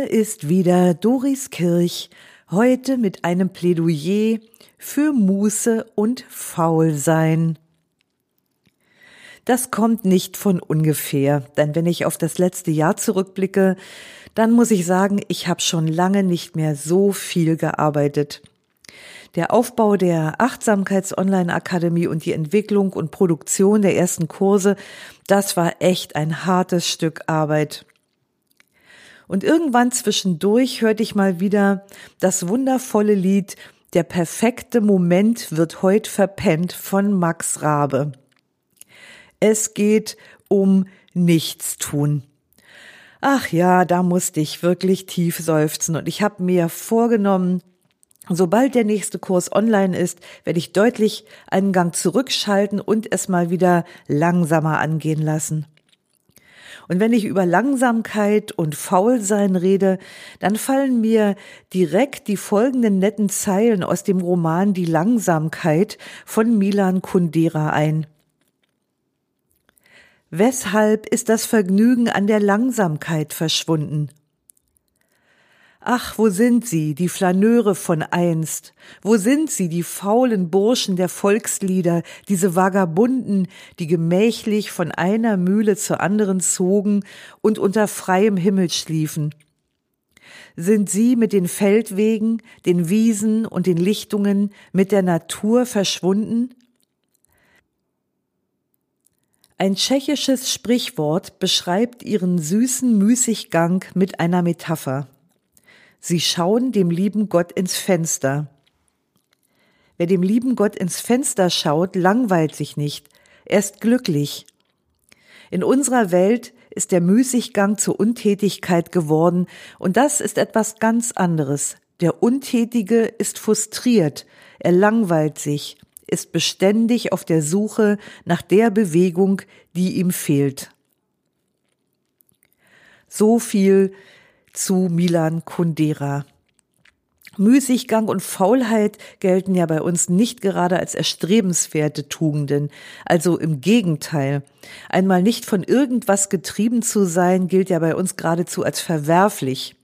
Hier ist wieder Doris Kirch, heute mit einem Plädoyer für Muße und Faulsein. Das kommt nicht von ungefähr, denn wenn ich auf das letzte Jahr zurückblicke, dann muss ich sagen, ich habe schon lange nicht mehr so viel gearbeitet. Der Aufbau der Achtsamkeits-Online-Akademie und die Entwicklung und Produktion der ersten Kurse, das war echt ein hartes Stück Arbeit. Und irgendwann zwischendurch hörte ich mal wieder das wundervolle Lied Der perfekte Moment wird heut verpennt von Max Rabe. Es geht um Nichtstun. Ach ja, da musste ich wirklich tief seufzen und ich habe mir vorgenommen, Sobald der nächste Kurs online ist, werde ich deutlich einen Gang zurückschalten und es mal wieder langsamer angehen lassen. Und wenn ich über Langsamkeit und Faulsein rede, dann fallen mir direkt die folgenden netten Zeilen aus dem Roman Die Langsamkeit von Milan Kundera ein. Weshalb ist das Vergnügen an der Langsamkeit verschwunden? Ach, wo sind sie, die Flaneure von einst? Wo sind sie, die faulen Burschen der Volkslieder, diese Vagabunden, die gemächlich von einer Mühle zur anderen zogen und unter freiem Himmel schliefen? Sind sie mit den Feldwegen, den Wiesen und den Lichtungen mit der Natur verschwunden? Ein tschechisches Sprichwort beschreibt ihren süßen Müßiggang mit einer Metapher. Sie schauen dem lieben Gott ins Fenster. Wer dem lieben Gott ins Fenster schaut, langweilt sich nicht, er ist glücklich. In unserer Welt ist der Müßiggang zur Untätigkeit geworden, und das ist etwas ganz anderes. Der Untätige ist frustriert, er langweilt sich, ist beständig auf der Suche nach der Bewegung, die ihm fehlt. So viel zu Milan Kundera. Müßiggang und Faulheit gelten ja bei uns nicht gerade als erstrebenswerte Tugenden, also im Gegenteil. Einmal nicht von irgendwas getrieben zu sein, gilt ja bei uns geradezu als verwerflich.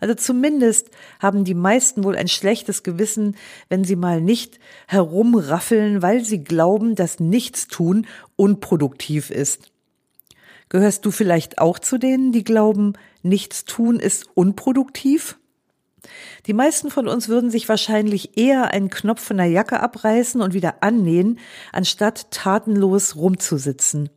Also zumindest haben die meisten wohl ein schlechtes Gewissen, wenn sie mal nicht herumraffeln, weil sie glauben, dass Nichtstun unproduktiv ist. Gehörst du vielleicht auch zu denen, die glauben, nichts tun ist unproduktiv? Die meisten von uns würden sich wahrscheinlich eher einen Knopf von der Jacke abreißen und wieder annähen, anstatt tatenlos rumzusitzen.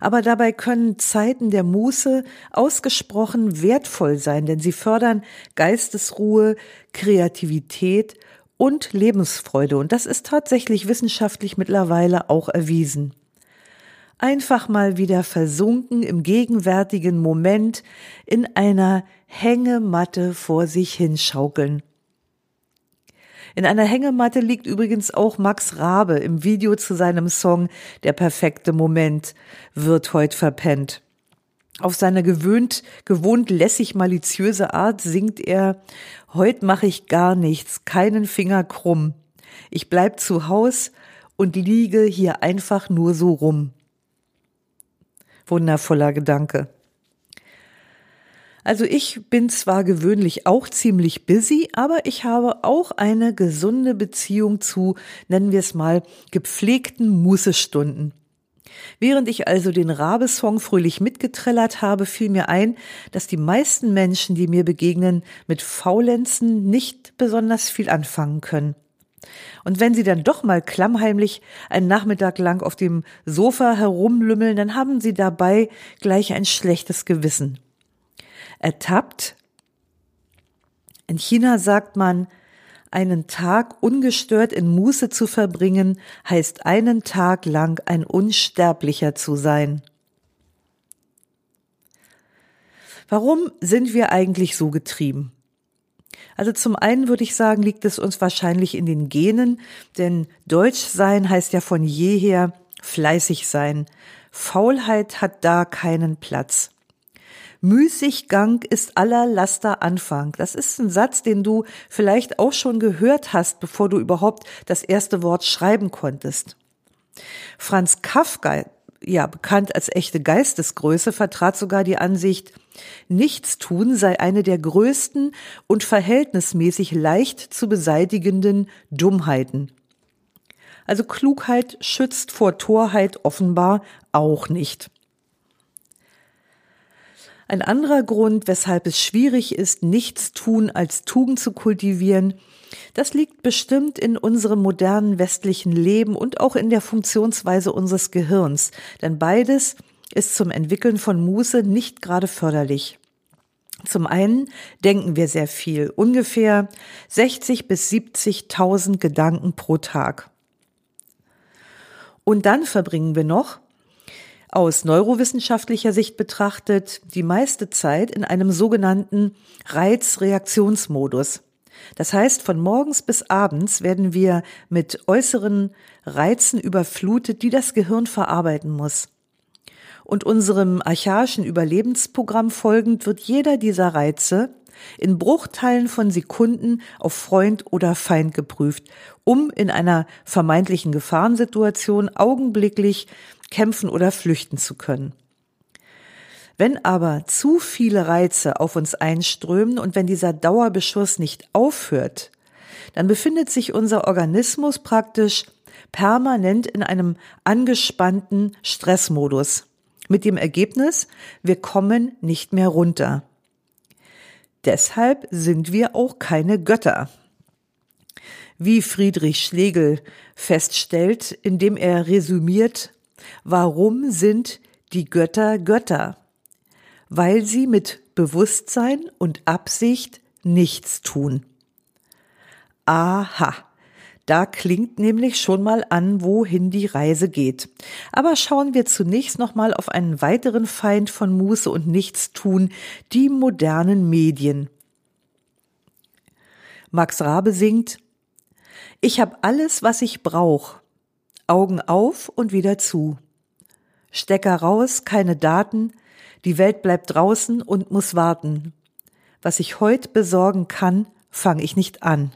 Aber dabei können Zeiten der Muße ausgesprochen wertvoll sein, denn sie fördern Geistesruhe, Kreativität und Lebensfreude. Und das ist tatsächlich wissenschaftlich mittlerweile auch erwiesen einfach mal wieder versunken im gegenwärtigen Moment in einer Hängematte vor sich hinschaukeln. In einer Hängematte liegt übrigens auch Max Rabe im Video zu seinem Song Der perfekte Moment wird heut verpennt. Auf seine gewöhnt, gewohnt lässig maliziöse Art singt er, heut mache ich gar nichts, keinen Finger krumm. Ich bleib zu Haus und liege hier einfach nur so rum. Wundervoller Gedanke. Also ich bin zwar gewöhnlich auch ziemlich busy, aber ich habe auch eine gesunde Beziehung zu, nennen wir es mal, gepflegten Mußestunden. Während ich also den Rabe-Song fröhlich mitgetrellert habe, fiel mir ein, dass die meisten Menschen, die mir begegnen, mit Faulenzen nicht besonders viel anfangen können. Und wenn sie dann doch mal klammheimlich einen Nachmittag lang auf dem Sofa herumlümmeln, dann haben sie dabei gleich ein schlechtes Gewissen. Ertappt? In China sagt man, einen Tag ungestört in Muße zu verbringen, heißt einen Tag lang ein Unsterblicher zu sein. Warum sind wir eigentlich so getrieben? Also zum einen würde ich sagen, liegt es uns wahrscheinlich in den Genen, denn Deutsch sein heißt ja von jeher fleißig sein. Faulheit hat da keinen Platz. Müßiggang ist aller Laster Anfang. Das ist ein Satz, den du vielleicht auch schon gehört hast, bevor du überhaupt das erste Wort schreiben konntest. Franz Kafka, ja bekannt als echte Geistesgröße, vertrat sogar die Ansicht, Nichtstun sei eine der größten und verhältnismäßig leicht zu beseitigenden Dummheiten. Also Klugheit schützt vor Torheit offenbar auch nicht. Ein anderer Grund, weshalb es schwierig ist, nichts tun als Tugend zu kultivieren, das liegt bestimmt in unserem modernen westlichen Leben und auch in der Funktionsweise unseres Gehirns, denn beides ist zum Entwickeln von Muße nicht gerade förderlich. Zum einen denken wir sehr viel, ungefähr 60 bis 70.000 Gedanken pro Tag. Und dann verbringen wir noch aus neurowissenschaftlicher Sicht betrachtet die meiste Zeit in einem sogenannten Reizreaktionsmodus. Das heißt, von morgens bis abends werden wir mit äußeren Reizen überflutet, die das Gehirn verarbeiten muss. Und unserem archaischen Überlebensprogramm folgend wird jeder dieser Reize in Bruchteilen von Sekunden auf Freund oder Feind geprüft, um in einer vermeintlichen Gefahrensituation augenblicklich kämpfen oder flüchten zu können. Wenn aber zu viele Reize auf uns einströmen und wenn dieser Dauerbeschuss nicht aufhört, dann befindet sich unser Organismus praktisch permanent in einem angespannten Stressmodus. Mit dem Ergebnis, wir kommen nicht mehr runter. Deshalb sind wir auch keine Götter. Wie Friedrich Schlegel feststellt, indem er resümiert, Warum sind die Götter Götter? Weil sie mit Bewusstsein und Absicht nichts tun. Aha. Da klingt nämlich schon mal an, wohin die Reise geht. Aber schauen wir zunächst nochmal auf einen weiteren Feind von Muße und Nichtstun, die modernen Medien. Max Rabe singt, ich habe alles, was ich brauch, Augen auf und wieder zu. Stecker raus, keine Daten, die Welt bleibt draußen und muss warten. Was ich heute besorgen kann, fange ich nicht an.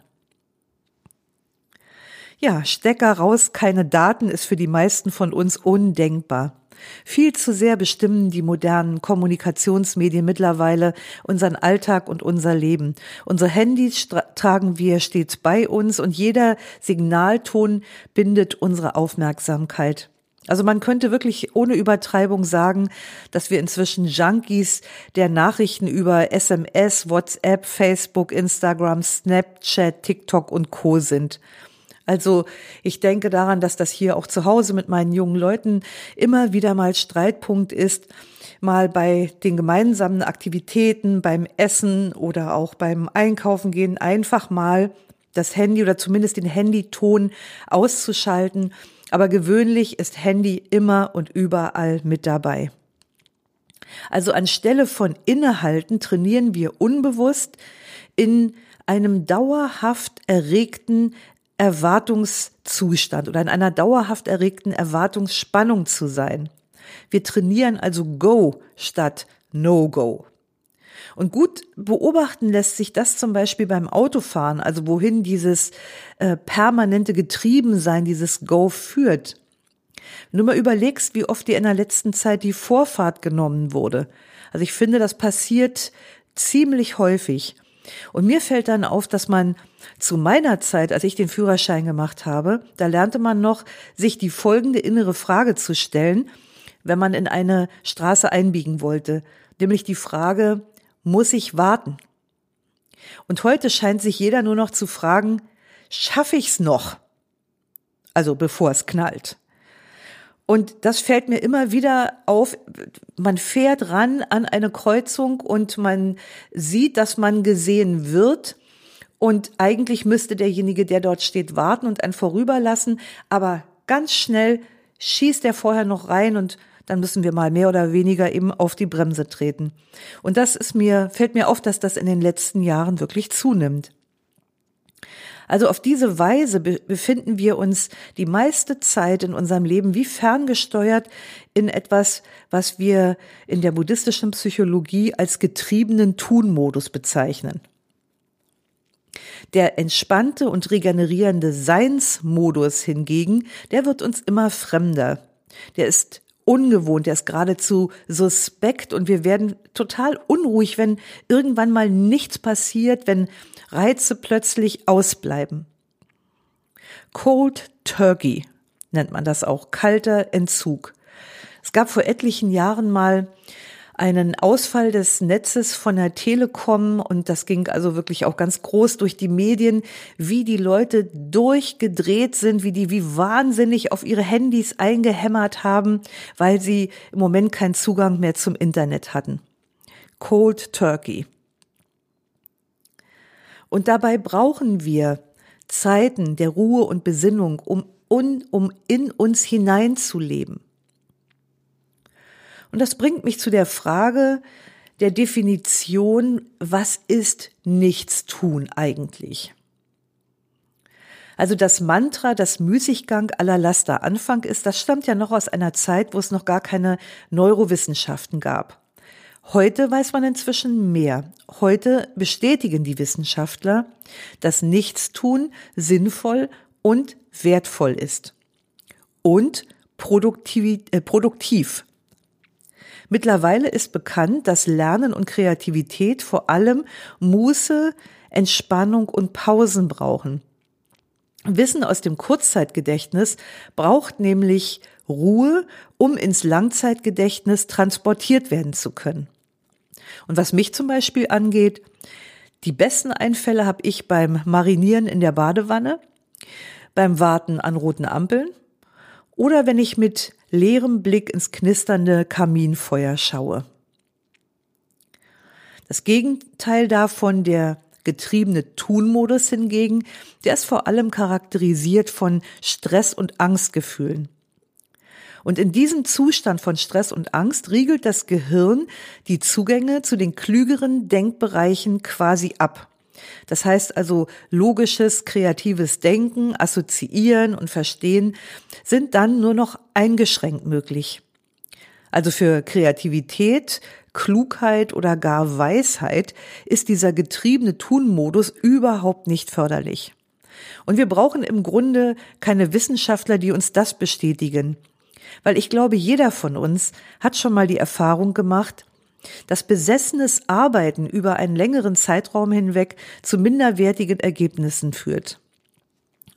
Ja, Stecker raus, keine Daten ist für die meisten von uns undenkbar. Viel zu sehr bestimmen die modernen Kommunikationsmedien mittlerweile unseren Alltag und unser Leben. Unsere Handys tragen wir stets bei uns und jeder Signalton bindet unsere Aufmerksamkeit. Also man könnte wirklich ohne Übertreibung sagen, dass wir inzwischen Junkies der Nachrichten über SMS, WhatsApp, Facebook, Instagram, Snapchat, TikTok und Co sind. Also ich denke daran, dass das hier auch zu Hause mit meinen jungen Leuten immer wieder mal Streitpunkt ist, mal bei den gemeinsamen Aktivitäten, beim Essen oder auch beim Einkaufen gehen, einfach mal das Handy oder zumindest den Handyton auszuschalten. Aber gewöhnlich ist Handy immer und überall mit dabei. Also anstelle von Innehalten trainieren wir unbewusst in einem dauerhaft erregten Erwartungszustand oder in einer dauerhaft erregten Erwartungsspannung zu sein. Wir trainieren also Go statt No-Go. Und gut beobachten lässt sich das zum Beispiel beim Autofahren, also wohin dieses äh, permanente Getriebensein, dieses Go führt. Wenn du mal überlegst, wie oft dir in der letzten Zeit die Vorfahrt genommen wurde. Also ich finde, das passiert ziemlich häufig. Und mir fällt dann auf, dass man zu meiner Zeit, als ich den Führerschein gemacht habe, da lernte man noch, sich die folgende innere Frage zu stellen, wenn man in eine Straße einbiegen wollte, nämlich die Frage, muss ich warten? Und heute scheint sich jeder nur noch zu fragen, schaffe ich's noch? Also bevor es knallt. Und das fällt mir immer wieder auf. Man fährt ran an eine Kreuzung und man sieht, dass man gesehen wird. Und eigentlich müsste derjenige, der dort steht, warten und einen vorüberlassen. Aber ganz schnell schießt er vorher noch rein und dann müssen wir mal mehr oder weniger eben auf die Bremse treten. Und das ist mir, fällt mir auf, dass das in den letzten Jahren wirklich zunimmt. Also auf diese Weise befinden wir uns die meiste Zeit in unserem Leben wie ferngesteuert in etwas, was wir in der buddhistischen Psychologie als getriebenen Tunmodus bezeichnen. Der entspannte und regenerierende Seinsmodus hingegen, der wird uns immer fremder. Der ist ungewohnt, der ist geradezu suspekt und wir werden total unruhig, wenn irgendwann mal nichts passiert, wenn Reize plötzlich ausbleiben. Cold Turkey nennt man das auch, kalter Entzug. Es gab vor etlichen Jahren mal einen Ausfall des Netzes von der Telekom und das ging also wirklich auch ganz groß durch die Medien, wie die Leute durchgedreht sind, wie die wie wahnsinnig auf ihre Handys eingehämmert haben, weil sie im Moment keinen Zugang mehr zum Internet hatten. Cold Turkey. Und dabei brauchen wir Zeiten der Ruhe und Besinnung, um, um in uns hineinzuleben. Und das bringt mich zu der Frage der Definition, was ist Nichtstun eigentlich? Also das Mantra, das Müßiggang aller Laster Anfang ist, das stammt ja noch aus einer Zeit, wo es noch gar keine Neurowissenschaften gab. Heute weiß man inzwischen mehr. Heute bestätigen die Wissenschaftler, dass Nichtstun sinnvoll und wertvoll ist. Und produktiv, äh, produktiv. Mittlerweile ist bekannt, dass Lernen und Kreativität vor allem Muße, Entspannung und Pausen brauchen. Wissen aus dem Kurzzeitgedächtnis braucht nämlich Ruhe, um ins Langzeitgedächtnis transportiert werden zu können. Und was mich zum Beispiel angeht, die besten Einfälle habe ich beim Marinieren in der Badewanne, beim Warten an roten Ampeln oder wenn ich mit leerem Blick ins knisternde Kaminfeuer schaue. Das Gegenteil davon, der getriebene Tunmodus hingegen, der ist vor allem charakterisiert von Stress- und Angstgefühlen. Und in diesem Zustand von Stress und Angst riegelt das Gehirn die Zugänge zu den klügeren Denkbereichen quasi ab. Das heißt also, logisches, kreatives Denken, Assoziieren und Verstehen sind dann nur noch eingeschränkt möglich. Also für Kreativität, Klugheit oder gar Weisheit ist dieser getriebene Tunmodus überhaupt nicht förderlich. Und wir brauchen im Grunde keine Wissenschaftler, die uns das bestätigen. Weil ich glaube, jeder von uns hat schon mal die Erfahrung gemacht, dass besessenes Arbeiten über einen längeren Zeitraum hinweg zu minderwertigen Ergebnissen führt.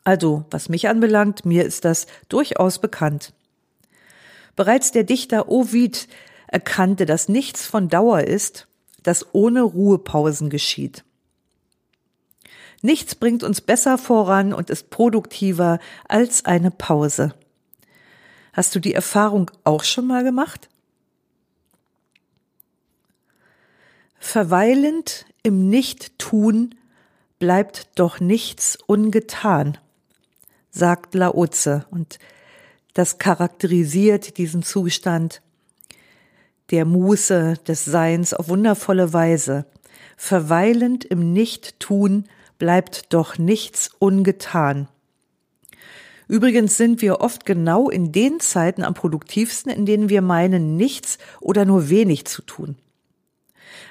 Also, was mich anbelangt, mir ist das durchaus bekannt. Bereits der Dichter Ovid erkannte, dass nichts von Dauer ist, das ohne Ruhepausen geschieht. Nichts bringt uns besser voran und ist produktiver als eine Pause. Hast du die Erfahrung auch schon mal gemacht? Verweilend im Nichttun bleibt doch nichts ungetan, sagt Laoze. Und das charakterisiert diesen Zustand der Muße, des Seins auf wundervolle Weise. Verweilend im Nichttun bleibt doch nichts ungetan. Übrigens sind wir oft genau in den Zeiten am produktivsten, in denen wir meinen, nichts oder nur wenig zu tun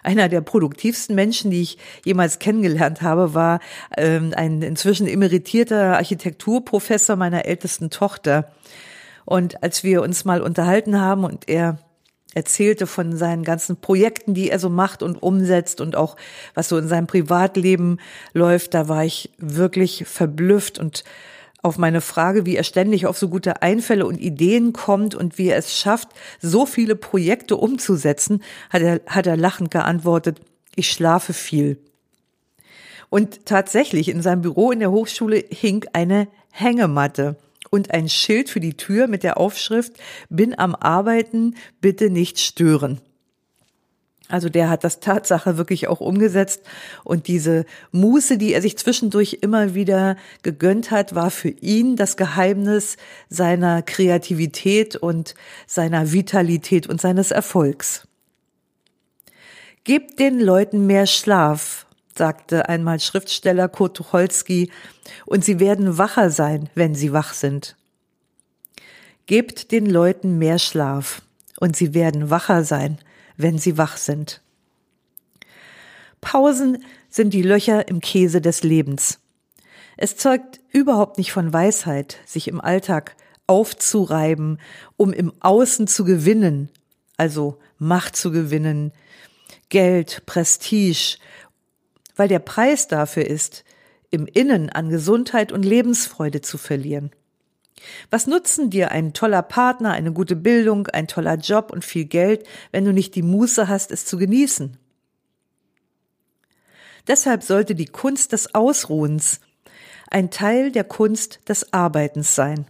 einer der produktivsten Menschen, die ich jemals kennengelernt habe, war ähm, ein inzwischen emeritierter Architekturprofessor meiner ältesten Tochter. Und als wir uns mal unterhalten haben und er erzählte von seinen ganzen Projekten, die er so macht und umsetzt und auch was so in seinem Privatleben läuft, da war ich wirklich verblüfft und auf meine Frage, wie er ständig auf so gute Einfälle und Ideen kommt und wie er es schafft, so viele Projekte umzusetzen, hat er, hat er lachend geantwortet, ich schlafe viel. Und tatsächlich in seinem Büro in der Hochschule hing eine Hängematte und ein Schild für die Tür mit der Aufschrift Bin am Arbeiten, bitte nicht stören. Also der hat das Tatsache wirklich auch umgesetzt und diese Muße, die er sich zwischendurch immer wieder gegönnt hat, war für ihn das Geheimnis seiner Kreativität und seiner Vitalität und seines Erfolgs. Gebt den Leuten mehr Schlaf, sagte einmal Schriftsteller Kurt Tucholsky, und sie werden wacher sein, wenn sie wach sind. Gebt den Leuten mehr Schlaf, und sie werden wacher sein, wenn sie wach sind. Pausen sind die Löcher im Käse des Lebens. Es zeugt überhaupt nicht von Weisheit, sich im Alltag aufzureiben, um im Außen zu gewinnen, also Macht zu gewinnen, Geld, Prestige, weil der Preis dafür ist, im Innen an Gesundheit und Lebensfreude zu verlieren. Was nutzen dir ein toller Partner, eine gute Bildung, ein toller Job und viel Geld, wenn du nicht die Muße hast, es zu genießen? Deshalb sollte die Kunst des Ausruhens ein Teil der Kunst des Arbeitens sein.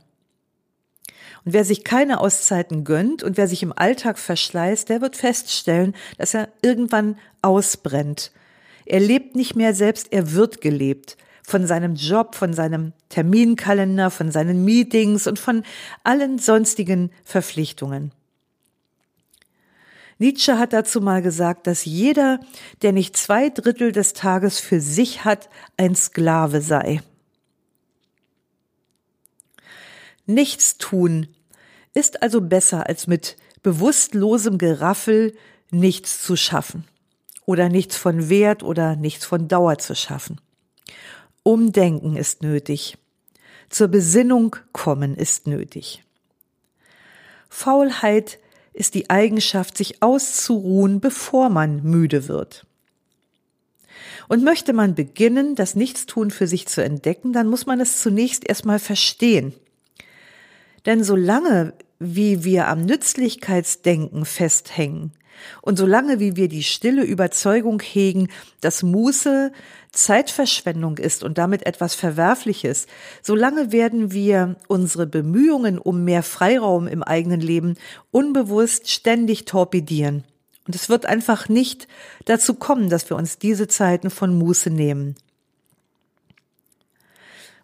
Und wer sich keine Auszeiten gönnt und wer sich im Alltag verschleißt, der wird feststellen, dass er irgendwann ausbrennt. Er lebt nicht mehr selbst, er wird gelebt von seinem Job, von seinem Terminkalender, von seinen Meetings und von allen sonstigen Verpflichtungen. Nietzsche hat dazu mal gesagt, dass jeder, der nicht zwei Drittel des Tages für sich hat, ein Sklave sei. Nichts tun ist also besser, als mit bewusstlosem Geraffel nichts zu schaffen oder nichts von Wert oder nichts von Dauer zu schaffen. Umdenken ist nötig. Zur Besinnung kommen ist nötig. Faulheit ist die Eigenschaft, sich auszuruhen, bevor man müde wird. Und möchte man beginnen, das Nichtstun für sich zu entdecken, dann muss man es zunächst erstmal verstehen. Denn solange wie wir am Nützlichkeitsdenken festhängen, und solange wie wir die stille Überzeugung hegen, dass Muße Zeitverschwendung ist und damit etwas Verwerfliches, solange werden wir unsere Bemühungen um mehr Freiraum im eigenen Leben unbewusst ständig torpedieren. Und es wird einfach nicht dazu kommen, dass wir uns diese Zeiten von Muße nehmen.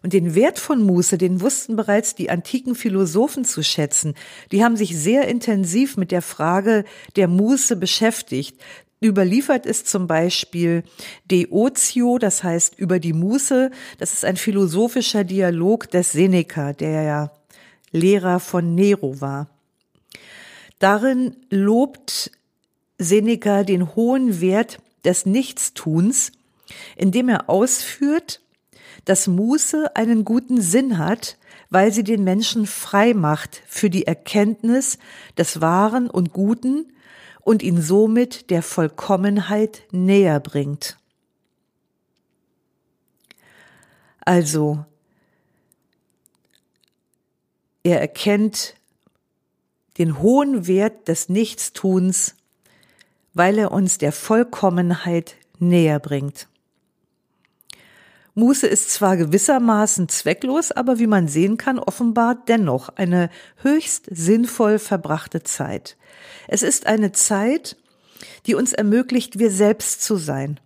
Und den Wert von Muße, den wussten bereits die antiken Philosophen zu schätzen. Die haben sich sehr intensiv mit der Frage der Muße beschäftigt. Überliefert ist zum Beispiel De Otio, das heißt über die Muße. Das ist ein philosophischer Dialog des Seneca, der ja Lehrer von Nero war. Darin lobt Seneca den hohen Wert des Nichtstuns, indem er ausführt, dass Muße einen guten Sinn hat, weil sie den Menschen frei macht für die Erkenntnis des Wahren und Guten und ihn somit der Vollkommenheit näher bringt. Also, er erkennt den hohen Wert des Nichtstuns, weil er uns der Vollkommenheit näher bringt. Muße ist zwar gewissermaßen zwecklos, aber wie man sehen kann, offenbar dennoch eine höchst sinnvoll verbrachte Zeit. Es ist eine Zeit, die uns ermöglicht, wir selbst zu sein.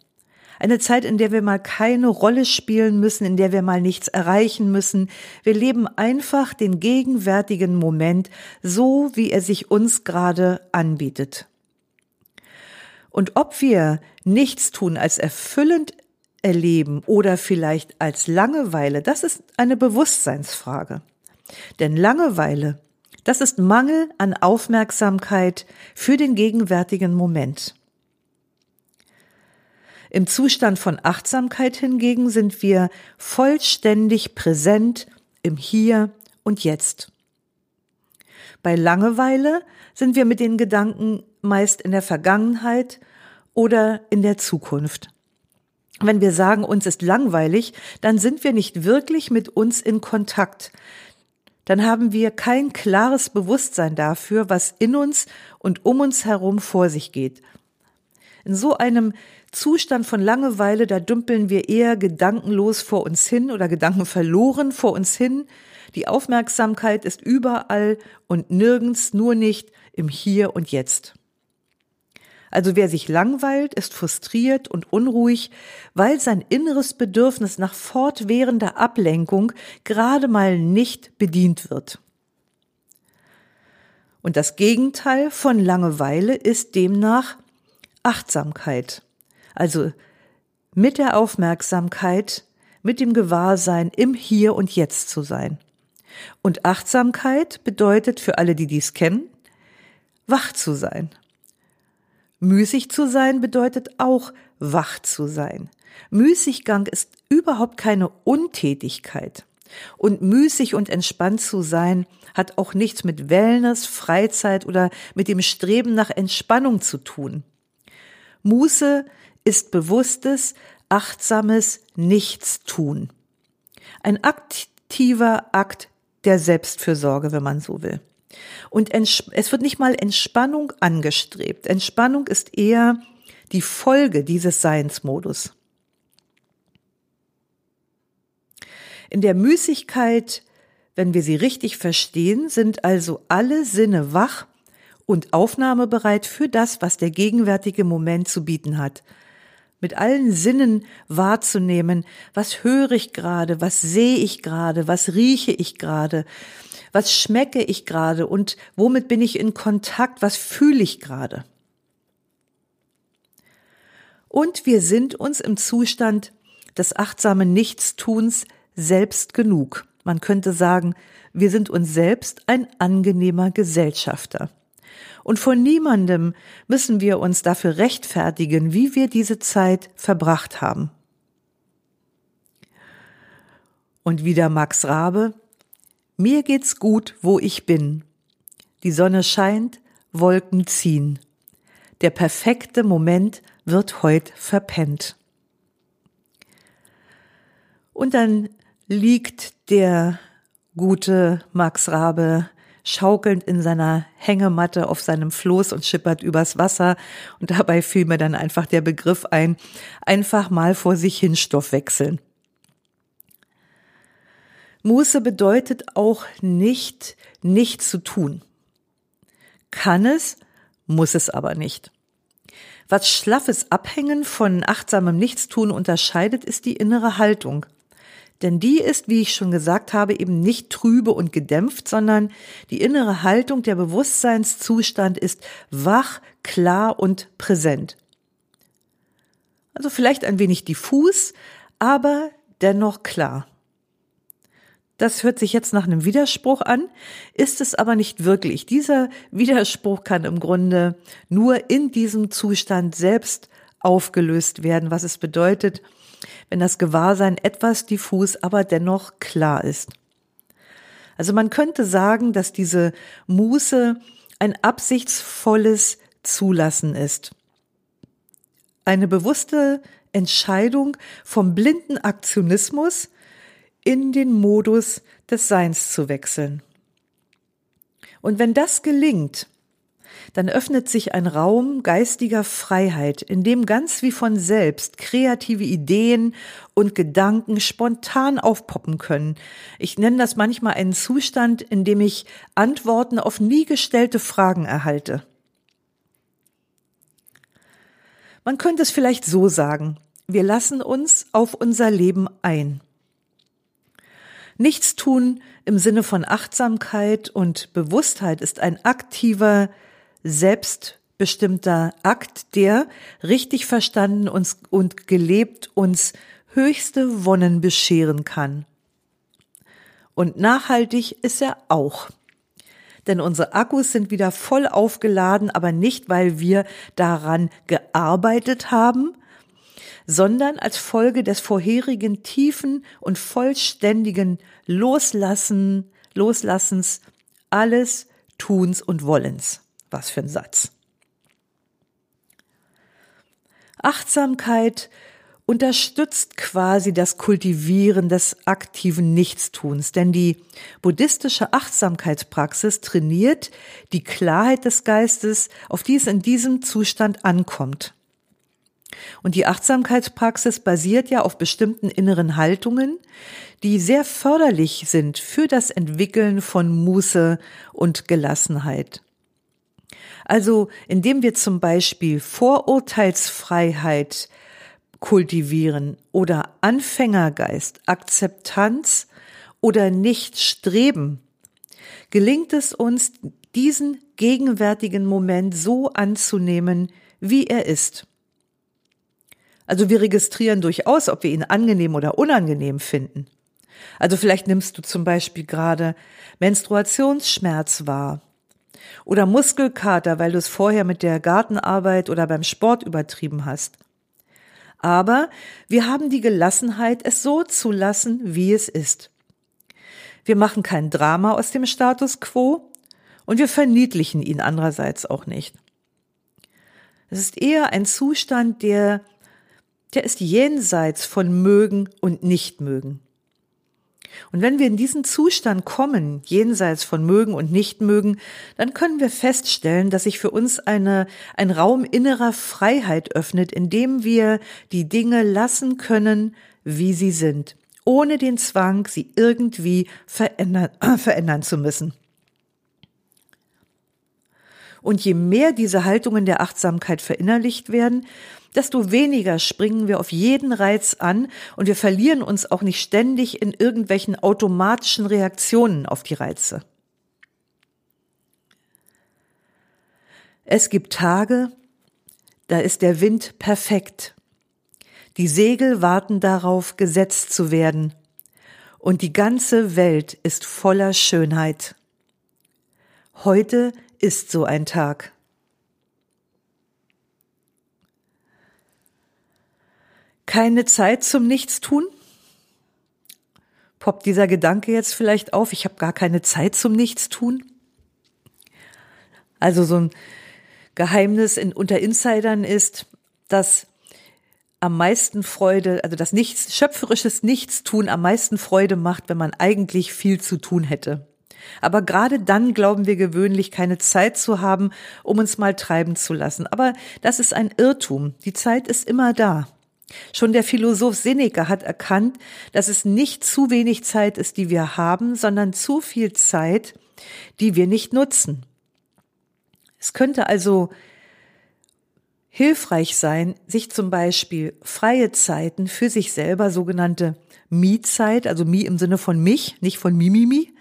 Eine Zeit, in der wir mal keine Rolle spielen müssen, in der wir mal nichts erreichen müssen. Wir leben einfach den gegenwärtigen Moment so, wie er sich uns gerade anbietet. Und ob wir nichts tun als erfüllend erleben oder vielleicht als Langeweile, das ist eine Bewusstseinsfrage. Denn Langeweile, das ist Mangel an Aufmerksamkeit für den gegenwärtigen Moment. Im Zustand von Achtsamkeit hingegen sind wir vollständig präsent im Hier und Jetzt. Bei Langeweile sind wir mit den Gedanken meist in der Vergangenheit oder in der Zukunft. Wenn wir sagen, uns ist langweilig, dann sind wir nicht wirklich mit uns in Kontakt. Dann haben wir kein klares Bewusstsein dafür, was in uns und um uns herum vor sich geht. In so einem Zustand von Langeweile, da dümpeln wir eher gedankenlos vor uns hin oder Gedanken verloren vor uns hin. Die Aufmerksamkeit ist überall und nirgends, nur nicht im Hier und Jetzt. Also wer sich langweilt, ist frustriert und unruhig, weil sein inneres Bedürfnis nach fortwährender Ablenkung gerade mal nicht bedient wird. Und das Gegenteil von Langeweile ist demnach Achtsamkeit. Also mit der Aufmerksamkeit, mit dem Gewahrsein im Hier und Jetzt zu sein. Und Achtsamkeit bedeutet für alle, die dies kennen, wach zu sein. Müßig zu sein bedeutet auch wach zu sein. Müßiggang ist überhaupt keine Untätigkeit. Und müßig und entspannt zu sein hat auch nichts mit Wellness, Freizeit oder mit dem Streben nach Entspannung zu tun. Muße ist bewusstes, achtsames Nichtstun. Ein aktiver Akt der Selbstfürsorge, wenn man so will. Und es wird nicht mal Entspannung angestrebt. Entspannung ist eher die Folge dieses Seinsmodus. In der Müßigkeit, wenn wir sie richtig verstehen, sind also alle Sinne wach und aufnahmebereit für das, was der gegenwärtige Moment zu bieten hat. Mit allen Sinnen wahrzunehmen, was höre ich gerade, was sehe ich gerade, was rieche ich gerade, was schmecke ich gerade und womit bin ich in Kontakt, was fühle ich gerade. Und wir sind uns im Zustand des achtsamen Nichtstuns selbst genug. Man könnte sagen, wir sind uns selbst ein angenehmer Gesellschafter. Und von niemandem müssen wir uns dafür rechtfertigen, wie wir diese Zeit verbracht haben. Und wieder Max Rabe, mir geht's gut, wo ich bin. Die Sonne scheint, Wolken ziehen. Der perfekte Moment wird heut verpennt. Und dann liegt der gute Max Rabe schaukelnd in seiner Hängematte auf seinem Floß und schippert übers Wasser. Und dabei fiel mir dann einfach der Begriff ein, einfach mal vor sich hin Stoff wechseln. Muße bedeutet auch nicht, nicht zu tun. Kann es, muss es aber nicht. Was schlaffes Abhängen von achtsamem Nichtstun unterscheidet, ist die innere Haltung. Denn die ist, wie ich schon gesagt habe, eben nicht trübe und gedämpft, sondern die innere Haltung, der Bewusstseinszustand ist wach, klar und präsent. Also vielleicht ein wenig diffus, aber dennoch klar. Das hört sich jetzt nach einem Widerspruch an, ist es aber nicht wirklich. Dieser Widerspruch kann im Grunde nur in diesem Zustand selbst aufgelöst werden, was es bedeutet, wenn das Gewahrsein etwas diffus, aber dennoch klar ist. Also man könnte sagen, dass diese Muße ein absichtsvolles Zulassen ist. Eine bewusste Entscheidung vom blinden Aktionismus in den Modus des Seins zu wechseln. Und wenn das gelingt, dann öffnet sich ein Raum geistiger Freiheit, in dem ganz wie von selbst kreative Ideen und Gedanken spontan aufpoppen können. Ich nenne das manchmal einen Zustand, in dem ich Antworten auf nie gestellte Fragen erhalte. Man könnte es vielleicht so sagen, wir lassen uns auf unser Leben ein. Nichtstun im Sinne von Achtsamkeit und Bewusstheit ist ein aktiver, selbstbestimmter Akt, der richtig verstanden uns und gelebt uns höchste Wonnen bescheren kann. Und nachhaltig ist er auch. Denn unsere Akkus sind wieder voll aufgeladen, aber nicht, weil wir daran gearbeitet haben, sondern als Folge des vorherigen tiefen und vollständigen Loslassen, Loslassens alles Tuns und Wollens. Was für ein Satz. Achtsamkeit unterstützt quasi das Kultivieren des aktiven Nichtstuns, denn die buddhistische Achtsamkeitspraxis trainiert die Klarheit des Geistes, auf die es in diesem Zustand ankommt. Und die Achtsamkeitspraxis basiert ja auf bestimmten inneren Haltungen, die sehr förderlich sind für das Entwickeln von Muße und Gelassenheit. Also indem wir zum Beispiel Vorurteilsfreiheit kultivieren oder Anfängergeist, Akzeptanz oder nicht streben, gelingt es uns, diesen gegenwärtigen Moment so anzunehmen, wie er ist. Also wir registrieren durchaus, ob wir ihn angenehm oder unangenehm finden. Also vielleicht nimmst du zum Beispiel gerade Menstruationsschmerz wahr oder Muskelkater, weil du es vorher mit der Gartenarbeit oder beim Sport übertrieben hast. Aber wir haben die Gelassenheit, es so zu lassen, wie es ist. Wir machen kein Drama aus dem Status quo und wir verniedlichen ihn andererseits auch nicht. Es ist eher ein Zustand, der, der ist jenseits von mögen und nicht mögen. Und wenn wir in diesen Zustand kommen, jenseits von mögen und nicht mögen, dann können wir feststellen, dass sich für uns eine, ein Raum innerer Freiheit öffnet, in dem wir die Dinge lassen können, wie sie sind, ohne den Zwang, sie irgendwie verändern, äh, verändern zu müssen. Und je mehr diese Haltungen der Achtsamkeit verinnerlicht werden, desto weniger springen wir auf jeden Reiz an und wir verlieren uns auch nicht ständig in irgendwelchen automatischen Reaktionen auf die Reize. Es gibt Tage, da ist der Wind perfekt. Die Segel warten darauf, gesetzt zu werden. Und die ganze Welt ist voller Schönheit. Heute ist so ein Tag. Keine Zeit zum Nichtstun? Poppt dieser Gedanke jetzt vielleicht auf, ich habe gar keine Zeit zum Nichtstun? Also so ein Geheimnis in, unter Insidern ist, dass am meisten Freude, also das Nichts, schöpferisches Nichtstun am meisten Freude macht, wenn man eigentlich viel zu tun hätte. Aber gerade dann glauben wir gewöhnlich keine Zeit zu haben, um uns mal treiben zu lassen. Aber das ist ein Irrtum. Die Zeit ist immer da. Schon der Philosoph Seneca hat erkannt, dass es nicht zu wenig Zeit ist, die wir haben, sondern zu viel Zeit, die wir nicht nutzen. Es könnte also hilfreich sein, sich zum Beispiel freie Zeiten für sich selber, sogenannte Me-Zeit, also Me im Sinne von mich, nicht von Mimimi,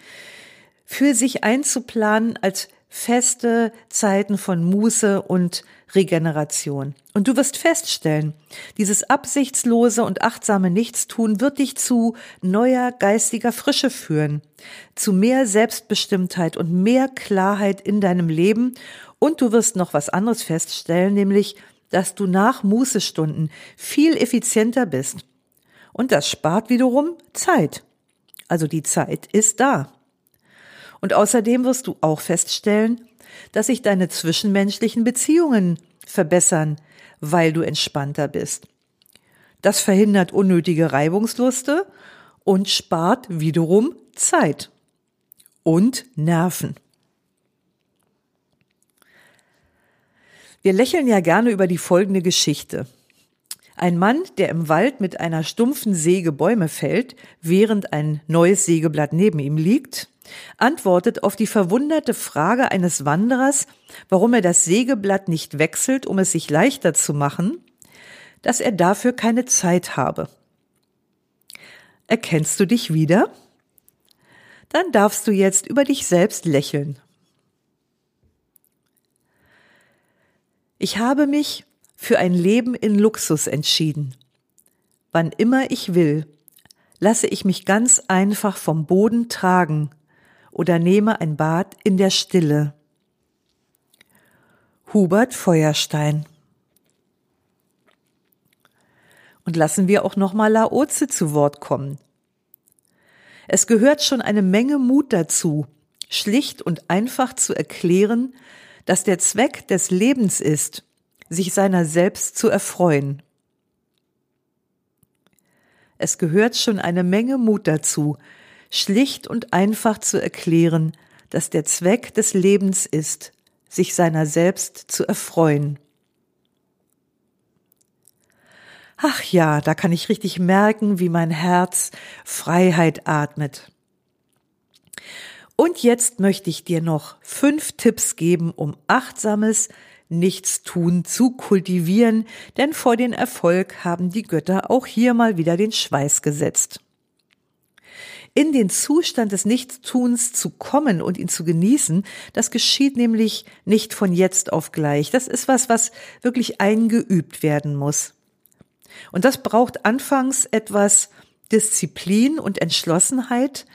für sich einzuplanen als feste Zeiten von Muße und Regeneration. Und du wirst feststellen, dieses absichtslose und achtsame Nichtstun wird dich zu neuer geistiger Frische führen, zu mehr Selbstbestimmtheit und mehr Klarheit in deinem Leben. Und du wirst noch was anderes feststellen, nämlich, dass du nach Mußestunden viel effizienter bist. Und das spart wiederum Zeit. Also die Zeit ist da. Und außerdem wirst du auch feststellen, dass sich deine zwischenmenschlichen Beziehungen verbessern, weil du entspannter bist. Das verhindert unnötige Reibungsluste und spart wiederum Zeit und Nerven. Wir lächeln ja gerne über die folgende Geschichte. Ein Mann, der im Wald mit einer stumpfen Säge Bäume fällt, während ein neues Sägeblatt neben ihm liegt, antwortet auf die verwunderte Frage eines Wanderers, warum er das Sägeblatt nicht wechselt, um es sich leichter zu machen, dass er dafür keine Zeit habe. Erkennst du dich wieder? Dann darfst du jetzt über dich selbst lächeln. Ich habe mich für ein Leben in Luxus entschieden. Wann immer ich will, lasse ich mich ganz einfach vom Boden tragen oder nehme ein Bad in der Stille. Hubert Feuerstein Und lassen wir auch nochmal Laoze zu Wort kommen. Es gehört schon eine Menge Mut dazu, schlicht und einfach zu erklären, dass der Zweck des Lebens ist, sich seiner selbst zu erfreuen. Es gehört schon eine Menge Mut dazu, schlicht und einfach zu erklären, dass der Zweck des Lebens ist, sich seiner selbst zu erfreuen. Ach ja, da kann ich richtig merken, wie mein Herz Freiheit atmet. Und jetzt möchte ich dir noch fünf Tipps geben, um achtsames Nichtstun zu kultivieren, denn vor den Erfolg haben die Götter auch hier mal wieder den Schweiß gesetzt. In den Zustand des Nichtstuns zu kommen und ihn zu genießen, das geschieht nämlich nicht von jetzt auf gleich. Das ist was, was wirklich eingeübt werden muss. Und das braucht anfangs etwas Disziplin und Entschlossenheit,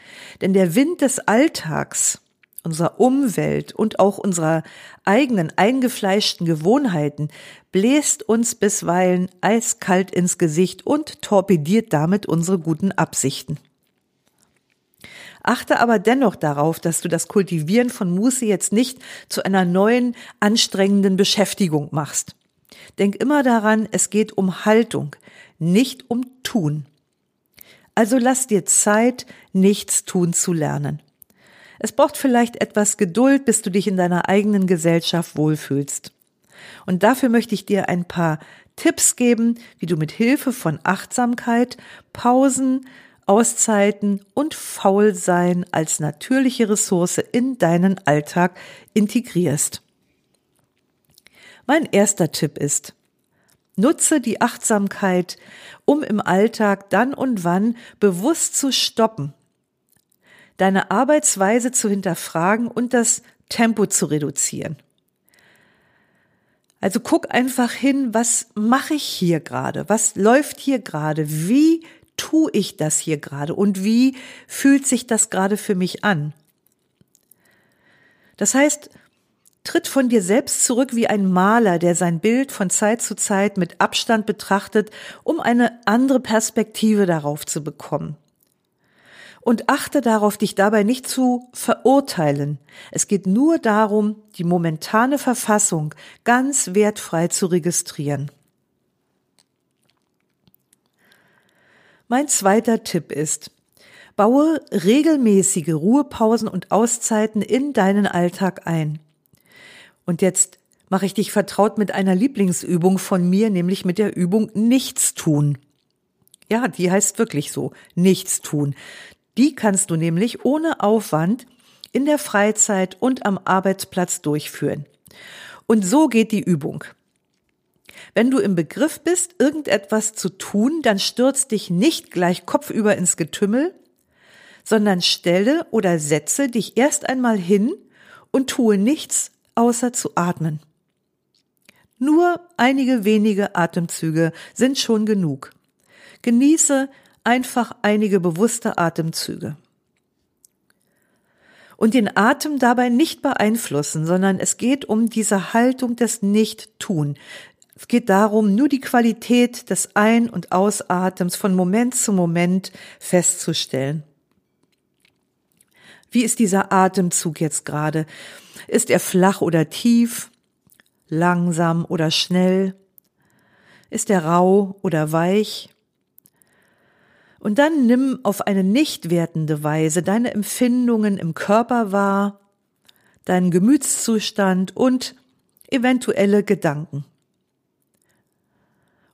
denn der Wind des Alltags, unserer Umwelt und auch unserer eigenen eingefleischten Gewohnheiten bläst uns bisweilen eiskalt ins Gesicht und torpediert damit unsere guten Absichten. Achte aber dennoch darauf, dass du das Kultivieren von Muße jetzt nicht zu einer neuen, anstrengenden Beschäftigung machst. Denk immer daran, es geht um Haltung, nicht um Tun. Also lass dir Zeit, nichts tun zu lernen. Es braucht vielleicht etwas Geduld, bis du dich in deiner eigenen Gesellschaft wohlfühlst. Und dafür möchte ich dir ein paar Tipps geben, wie du mit Hilfe von Achtsamkeit, Pausen, Auszeiten und Faulsein als natürliche Ressource in deinen Alltag integrierst. Mein erster Tipp ist, Nutze die Achtsamkeit, um im Alltag dann und wann bewusst zu stoppen, deine Arbeitsweise zu hinterfragen und das Tempo zu reduzieren. Also guck einfach hin, was mache ich hier gerade? Was läuft hier gerade? Wie tue ich das hier gerade? Und wie fühlt sich das gerade für mich an? Das heißt, Tritt von dir selbst zurück wie ein Maler, der sein Bild von Zeit zu Zeit mit Abstand betrachtet, um eine andere Perspektive darauf zu bekommen. Und achte darauf, dich dabei nicht zu verurteilen. Es geht nur darum, die momentane Verfassung ganz wertfrei zu registrieren. Mein zweiter Tipp ist, baue regelmäßige Ruhepausen und Auszeiten in deinen Alltag ein. Und jetzt mache ich dich vertraut mit einer Lieblingsübung von mir, nämlich mit der Übung Nichts tun. Ja, die heißt wirklich so, Nichts tun. Die kannst du nämlich ohne Aufwand in der Freizeit und am Arbeitsplatz durchführen. Und so geht die Übung. Wenn du im Begriff bist, irgendetwas zu tun, dann stürzt dich nicht gleich kopfüber ins Getümmel, sondern stelle oder setze dich erst einmal hin und tue nichts außer zu atmen. Nur einige wenige Atemzüge sind schon genug. Genieße einfach einige bewusste Atemzüge. Und den Atem dabei nicht beeinflussen, sondern es geht um diese Haltung des Nicht-Tun. Es geht darum, nur die Qualität des Ein- und Ausatems von Moment zu Moment festzustellen. Wie ist dieser Atemzug jetzt gerade? Ist er flach oder tief? Langsam oder schnell? Ist er rau oder weich? Und dann nimm auf eine nicht wertende Weise deine Empfindungen im Körper wahr, deinen Gemütszustand und eventuelle Gedanken.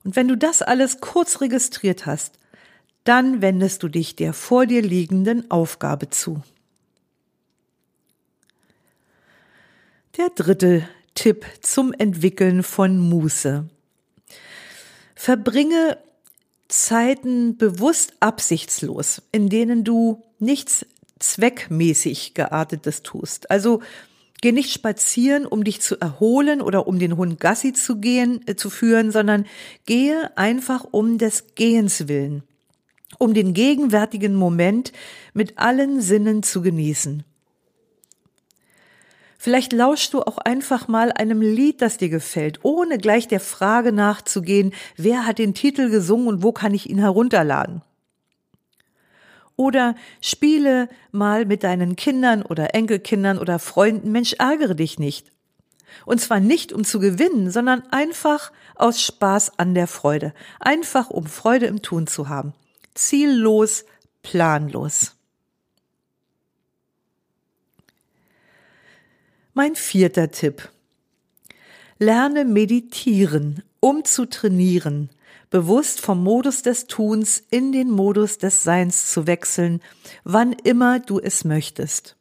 Und wenn du das alles kurz registriert hast, dann wendest du dich der vor dir liegenden Aufgabe zu. Der dritte Tipp zum Entwickeln von Muße. Verbringe Zeiten bewusst absichtslos, in denen du nichts zweckmäßig geartetes tust. Also geh nicht spazieren, um dich zu erholen oder um den Hund Gassi zu gehen, äh, zu führen, sondern gehe einfach um des Gehens willen, um den gegenwärtigen Moment mit allen Sinnen zu genießen. Vielleicht lauschst du auch einfach mal einem Lied, das dir gefällt, ohne gleich der Frage nachzugehen, wer hat den Titel gesungen und wo kann ich ihn herunterladen. Oder spiele mal mit deinen Kindern oder Enkelkindern oder Freunden, Mensch, ärgere dich nicht. Und zwar nicht um zu gewinnen, sondern einfach aus Spaß an der Freude. Einfach um Freude im Tun zu haben. Ziellos, planlos. Mein vierter Tipp. Lerne meditieren, um zu trainieren, bewusst vom Modus des Tuns in den Modus des Seins zu wechseln, wann immer du es möchtest.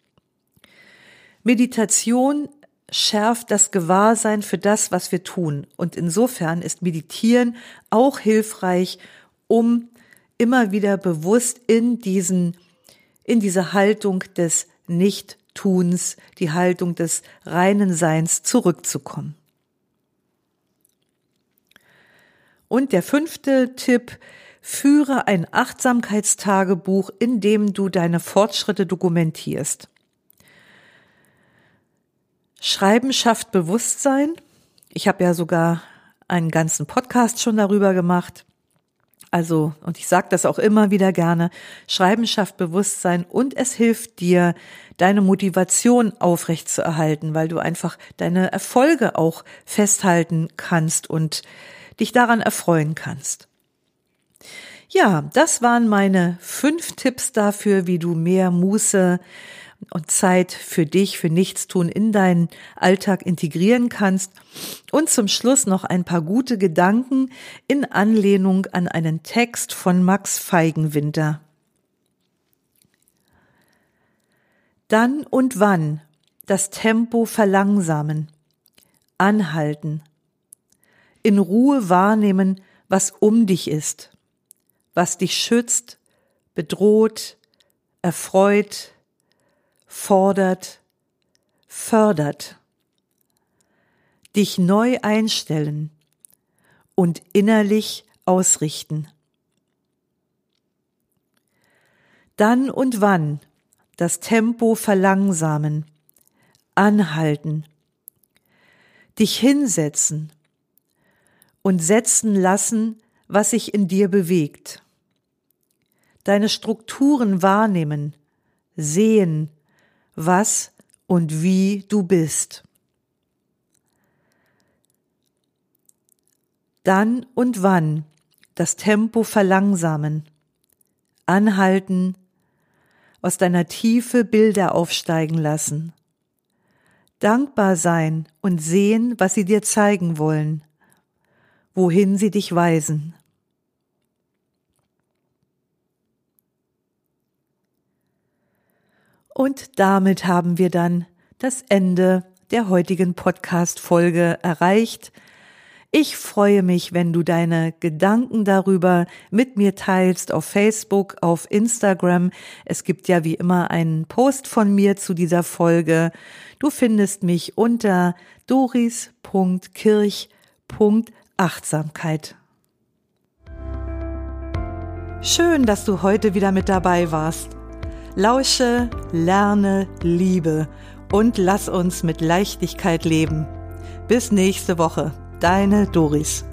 Meditation schärft das Gewahrsein für das, was wir tun. Und insofern ist Meditieren auch hilfreich, um immer wieder bewusst in diesen, in diese Haltung des Nichttuns, die Haltung des reinen Seins zurückzukommen. Und der fünfte Tipp, führe ein Achtsamkeitstagebuch, in dem du deine Fortschritte dokumentierst. Schreiben schafft Bewusstsein. Ich habe ja sogar einen ganzen Podcast schon darüber gemacht. Also, und ich sage das auch immer wieder gerne, Schreiben schafft Bewusstsein und es hilft dir, deine Motivation aufrechtzuerhalten, weil du einfach deine Erfolge auch festhalten kannst und dich daran erfreuen kannst. Ja, das waren meine fünf Tipps dafür, wie du mehr Muße und Zeit für dich, für Nichtstun in deinen Alltag integrieren kannst. Und zum Schluss noch ein paar gute Gedanken in Anlehnung an einen Text von Max Feigenwinter. Dann und wann das Tempo verlangsamen, anhalten, in Ruhe wahrnehmen, was um dich ist, was dich schützt, bedroht, erfreut, fordert, fördert, dich neu einstellen und innerlich ausrichten. Dann und wann das Tempo verlangsamen, anhalten, dich hinsetzen und setzen lassen, was sich in dir bewegt. Deine Strukturen wahrnehmen, sehen, was und wie du bist. Dann und wann das Tempo verlangsamen, anhalten, aus deiner Tiefe Bilder aufsteigen lassen, dankbar sein und sehen, was sie dir zeigen wollen, wohin sie dich weisen. Und damit haben wir dann das Ende der heutigen Podcast-Folge erreicht. Ich freue mich, wenn du deine Gedanken darüber mit mir teilst auf Facebook, auf Instagram. Es gibt ja wie immer einen Post von mir zu dieser Folge. Du findest mich unter doris.kirch.achtsamkeit. Schön, dass du heute wieder mit dabei warst. Lausche, lerne, liebe und lass uns mit Leichtigkeit leben. Bis nächste Woche. Deine Doris.